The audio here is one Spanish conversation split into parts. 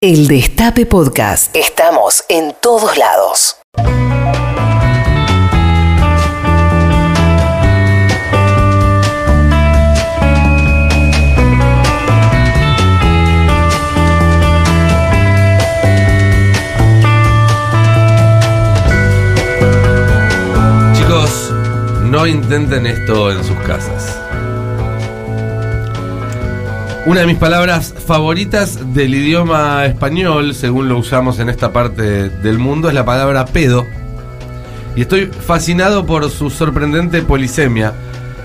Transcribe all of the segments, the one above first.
El Destape Podcast. Estamos en todos lados. Chicos, no intenten esto en sus casas. Una de mis palabras favoritas del idioma español, según lo usamos en esta parte del mundo, es la palabra pedo. Y estoy fascinado por su sorprendente polisemia.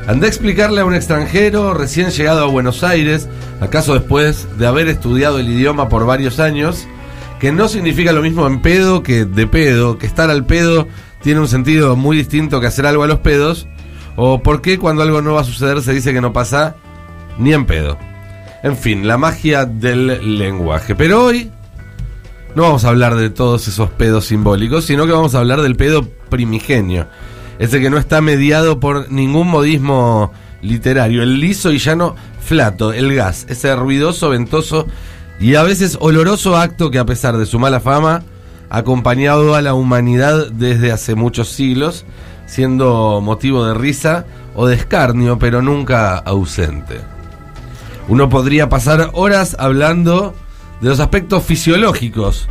Andé a explicarle a un extranjero recién llegado a Buenos Aires, acaso después de haber estudiado el idioma por varios años, que no significa lo mismo en pedo que de pedo, que estar al pedo tiene un sentido muy distinto que hacer algo a los pedos, o por qué cuando algo no va a suceder se dice que no pasa ni en pedo. En fin, la magia del lenguaje. Pero hoy no vamos a hablar de todos esos pedos simbólicos, sino que vamos a hablar del pedo primigenio. Ese que no está mediado por ningún modismo literario. El liso y llano flato, el gas, ese ruidoso, ventoso y a veces oloroso acto que a pesar de su mala fama, ha acompañado a la humanidad desde hace muchos siglos, siendo motivo de risa o de escarnio, pero nunca ausente. Uno podría pasar horas hablando de los aspectos fisiológicos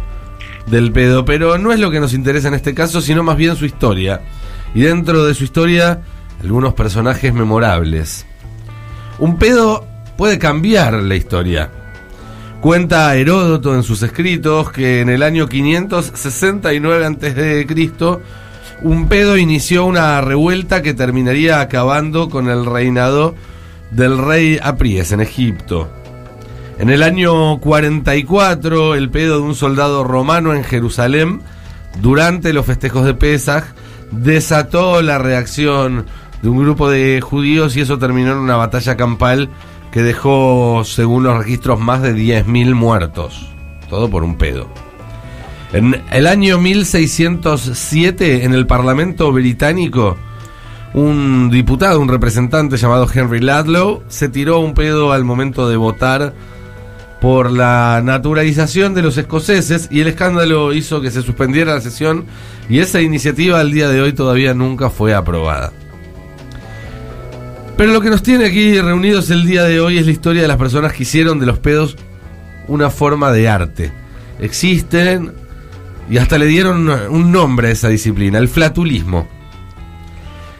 del pedo, pero no es lo que nos interesa en este caso, sino más bien su historia. Y dentro de su historia, algunos personajes memorables. Un pedo puede cambiar la historia. Cuenta Heródoto en sus escritos que en el año 569 a.C., un pedo inició una revuelta que terminaría acabando con el reinado del rey Apries en Egipto. En el año 44, el pedo de un soldado romano en Jerusalén, durante los festejos de Pesaj, desató la reacción de un grupo de judíos y eso terminó en una batalla campal que dejó, según los registros, más de 10.000 muertos. Todo por un pedo. En el año 1607, en el Parlamento británico, un diputado, un representante llamado Henry Ladlow, se tiró un pedo al momento de votar por la naturalización de los escoceses y el escándalo hizo que se suspendiera la sesión y esa iniciativa al día de hoy todavía nunca fue aprobada. Pero lo que nos tiene aquí reunidos el día de hoy es la historia de las personas que hicieron de los pedos una forma de arte. Existen y hasta le dieron un nombre a esa disciplina, el flatulismo.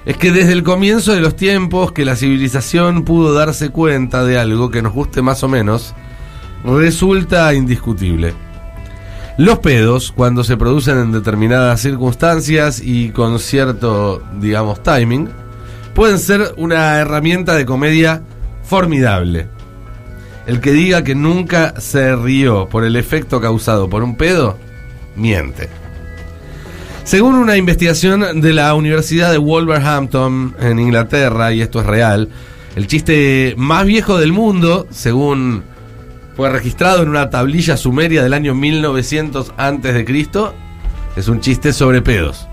Es que desde el comienzo de los tiempos que la civilización pudo darse cuenta de algo que nos guste más o menos, resulta indiscutible. Los pedos, cuando se producen en determinadas circunstancias y con cierto, digamos, timing, pueden ser una herramienta de comedia formidable. El que diga que nunca se rió por el efecto causado por un pedo, miente. Según una investigación de la Universidad de Wolverhampton en Inglaterra, y esto es real, el chiste más viejo del mundo, según fue registrado en una tablilla sumeria del año 1900 a.C., es un chiste sobre pedos.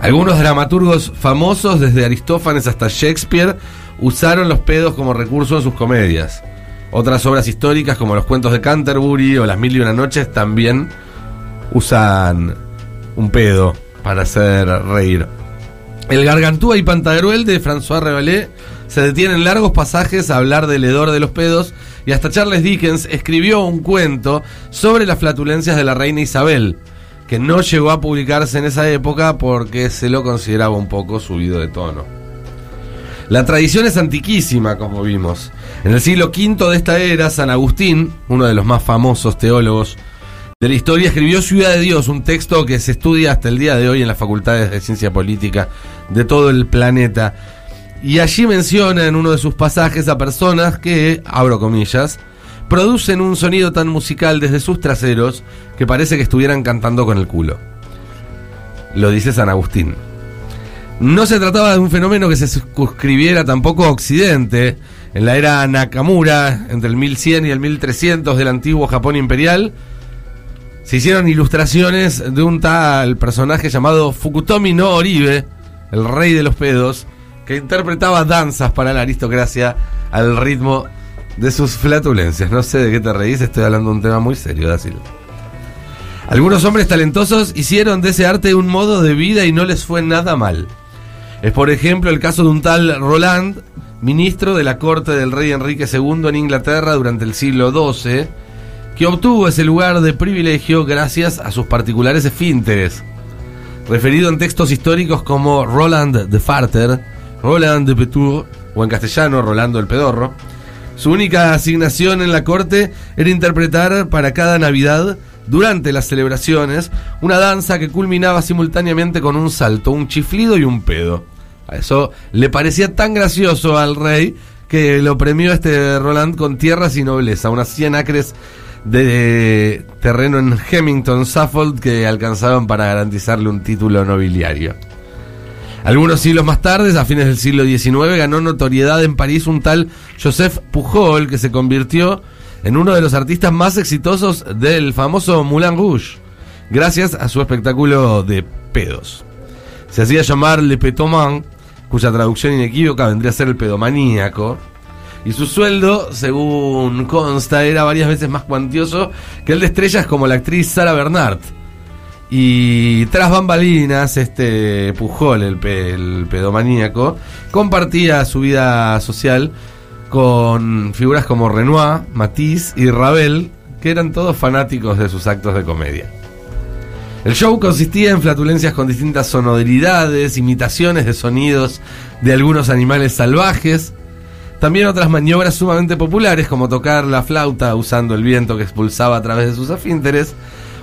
Algunos dramaturgos famosos, desde Aristófanes hasta Shakespeare, usaron los pedos como recurso en sus comedias. Otras obras históricas, como los cuentos de Canterbury o las Mil y una Noches, también usan un pedo para hacer reír. El Gargantúa y Pantagruel de François Rabelais se detienen en largos pasajes a hablar del hedor de los pedos y hasta Charles Dickens escribió un cuento sobre las flatulencias de la reina Isabel, que no llegó a publicarse en esa época porque se lo consideraba un poco subido de tono. La tradición es antiquísima, como vimos. En el siglo V de esta era, San Agustín, uno de los más famosos teólogos de la historia, escribió Ciudad de Dios, un texto que se estudia hasta el día de hoy en las facultades de ciencia política de todo el planeta. Y allí menciona en uno de sus pasajes a personas que, abro comillas, producen un sonido tan musical desde sus traseros que parece que estuvieran cantando con el culo. Lo dice San Agustín. No se trataba de un fenómeno que se suscribiera tampoco a Occidente. En la era Nakamura, entre el 1100 y el 1300 del antiguo Japón imperial, se hicieron ilustraciones de un tal personaje llamado Fukutomi no Oribe, el rey de los pedos, que interpretaba danzas para la aristocracia al ritmo de sus flatulencias. No sé de qué te reís, estoy hablando de un tema muy serio, Dacil. Algunos hombres talentosos hicieron de ese arte un modo de vida y no les fue nada mal. Es por ejemplo el caso de un tal Roland, ministro de la corte del rey Enrique II en Inglaterra durante el siglo XII, que obtuvo ese lugar de privilegio gracias a sus particulares esfínteres. Referido en textos históricos como Roland de Farter, Roland de Petour, o en castellano Rolando el Pedorro, su única asignación en la corte era interpretar para cada Navidad, durante las celebraciones, una danza que culminaba simultáneamente con un salto, un chiflido y un pedo. A eso le parecía tan gracioso al rey que lo premió este Roland con tierras y nobleza, unas 100 acres de terreno en Hemington, Suffolk, que alcanzaban para garantizarle un título nobiliario. Algunos siglos más tarde, a fines del siglo XIX, ganó notoriedad en París un tal Joseph Pujol, que se convirtió en uno de los artistas más exitosos del famoso Moulin Rouge, gracias a su espectáculo de pedos. Se hacía llamar Le Petoman, cuya traducción inequívoca vendría a ser el pedomaníaco, y su sueldo, según consta, era varias veces más cuantioso que el de estrellas como la actriz Sara Bernard. Y tras bambalinas, este Pujol, el, el pedomaníaco, compartía su vida social con figuras como Renoir, Matisse y Ravel, que eran todos fanáticos de sus actos de comedia. El show consistía en flatulencias con distintas sonoridades, imitaciones de sonidos de algunos animales salvajes, también otras maniobras sumamente populares como tocar la flauta usando el viento que expulsaba a través de sus afínteres,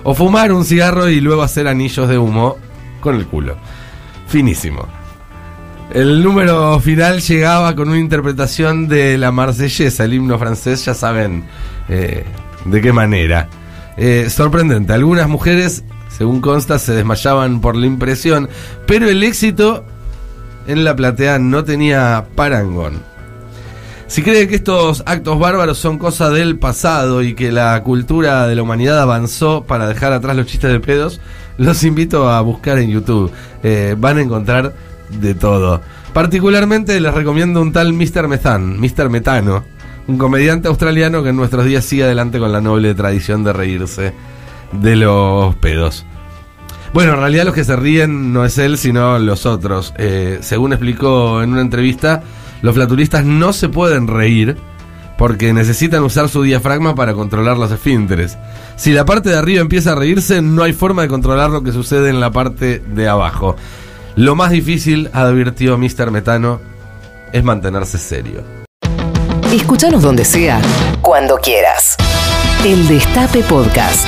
o fumar un cigarro y luego hacer anillos de humo con el culo. Finísimo. El número final llegaba con una interpretación de la marsellesa, el himno francés, ya saben eh, de qué manera. Eh, sorprendente, algunas mujeres, según consta, se desmayaban por la impresión, pero el éxito en la platea no tenía parangón. Si cree que estos actos bárbaros son cosa del pasado y que la cultura de la humanidad avanzó para dejar atrás los chistes de pedos, los invito a buscar en YouTube. Eh, van a encontrar de todo. Particularmente les recomiendo un tal Mr. Methan. Metano, un comediante australiano que en nuestros días sigue adelante con la noble tradición de reírse de los pedos. Bueno, en realidad los que se ríen no es él, sino los otros. Eh, según explicó en una entrevista, los flatulistas no se pueden reír porque necesitan usar su diafragma para controlar los esfínteres. Si la parte de arriba empieza a reírse, no hay forma de controlar lo que sucede en la parte de abajo. Lo más difícil, advirtió Mr. Metano, es mantenerse serio. Escúchanos donde sea, cuando quieras. El Destape Podcast.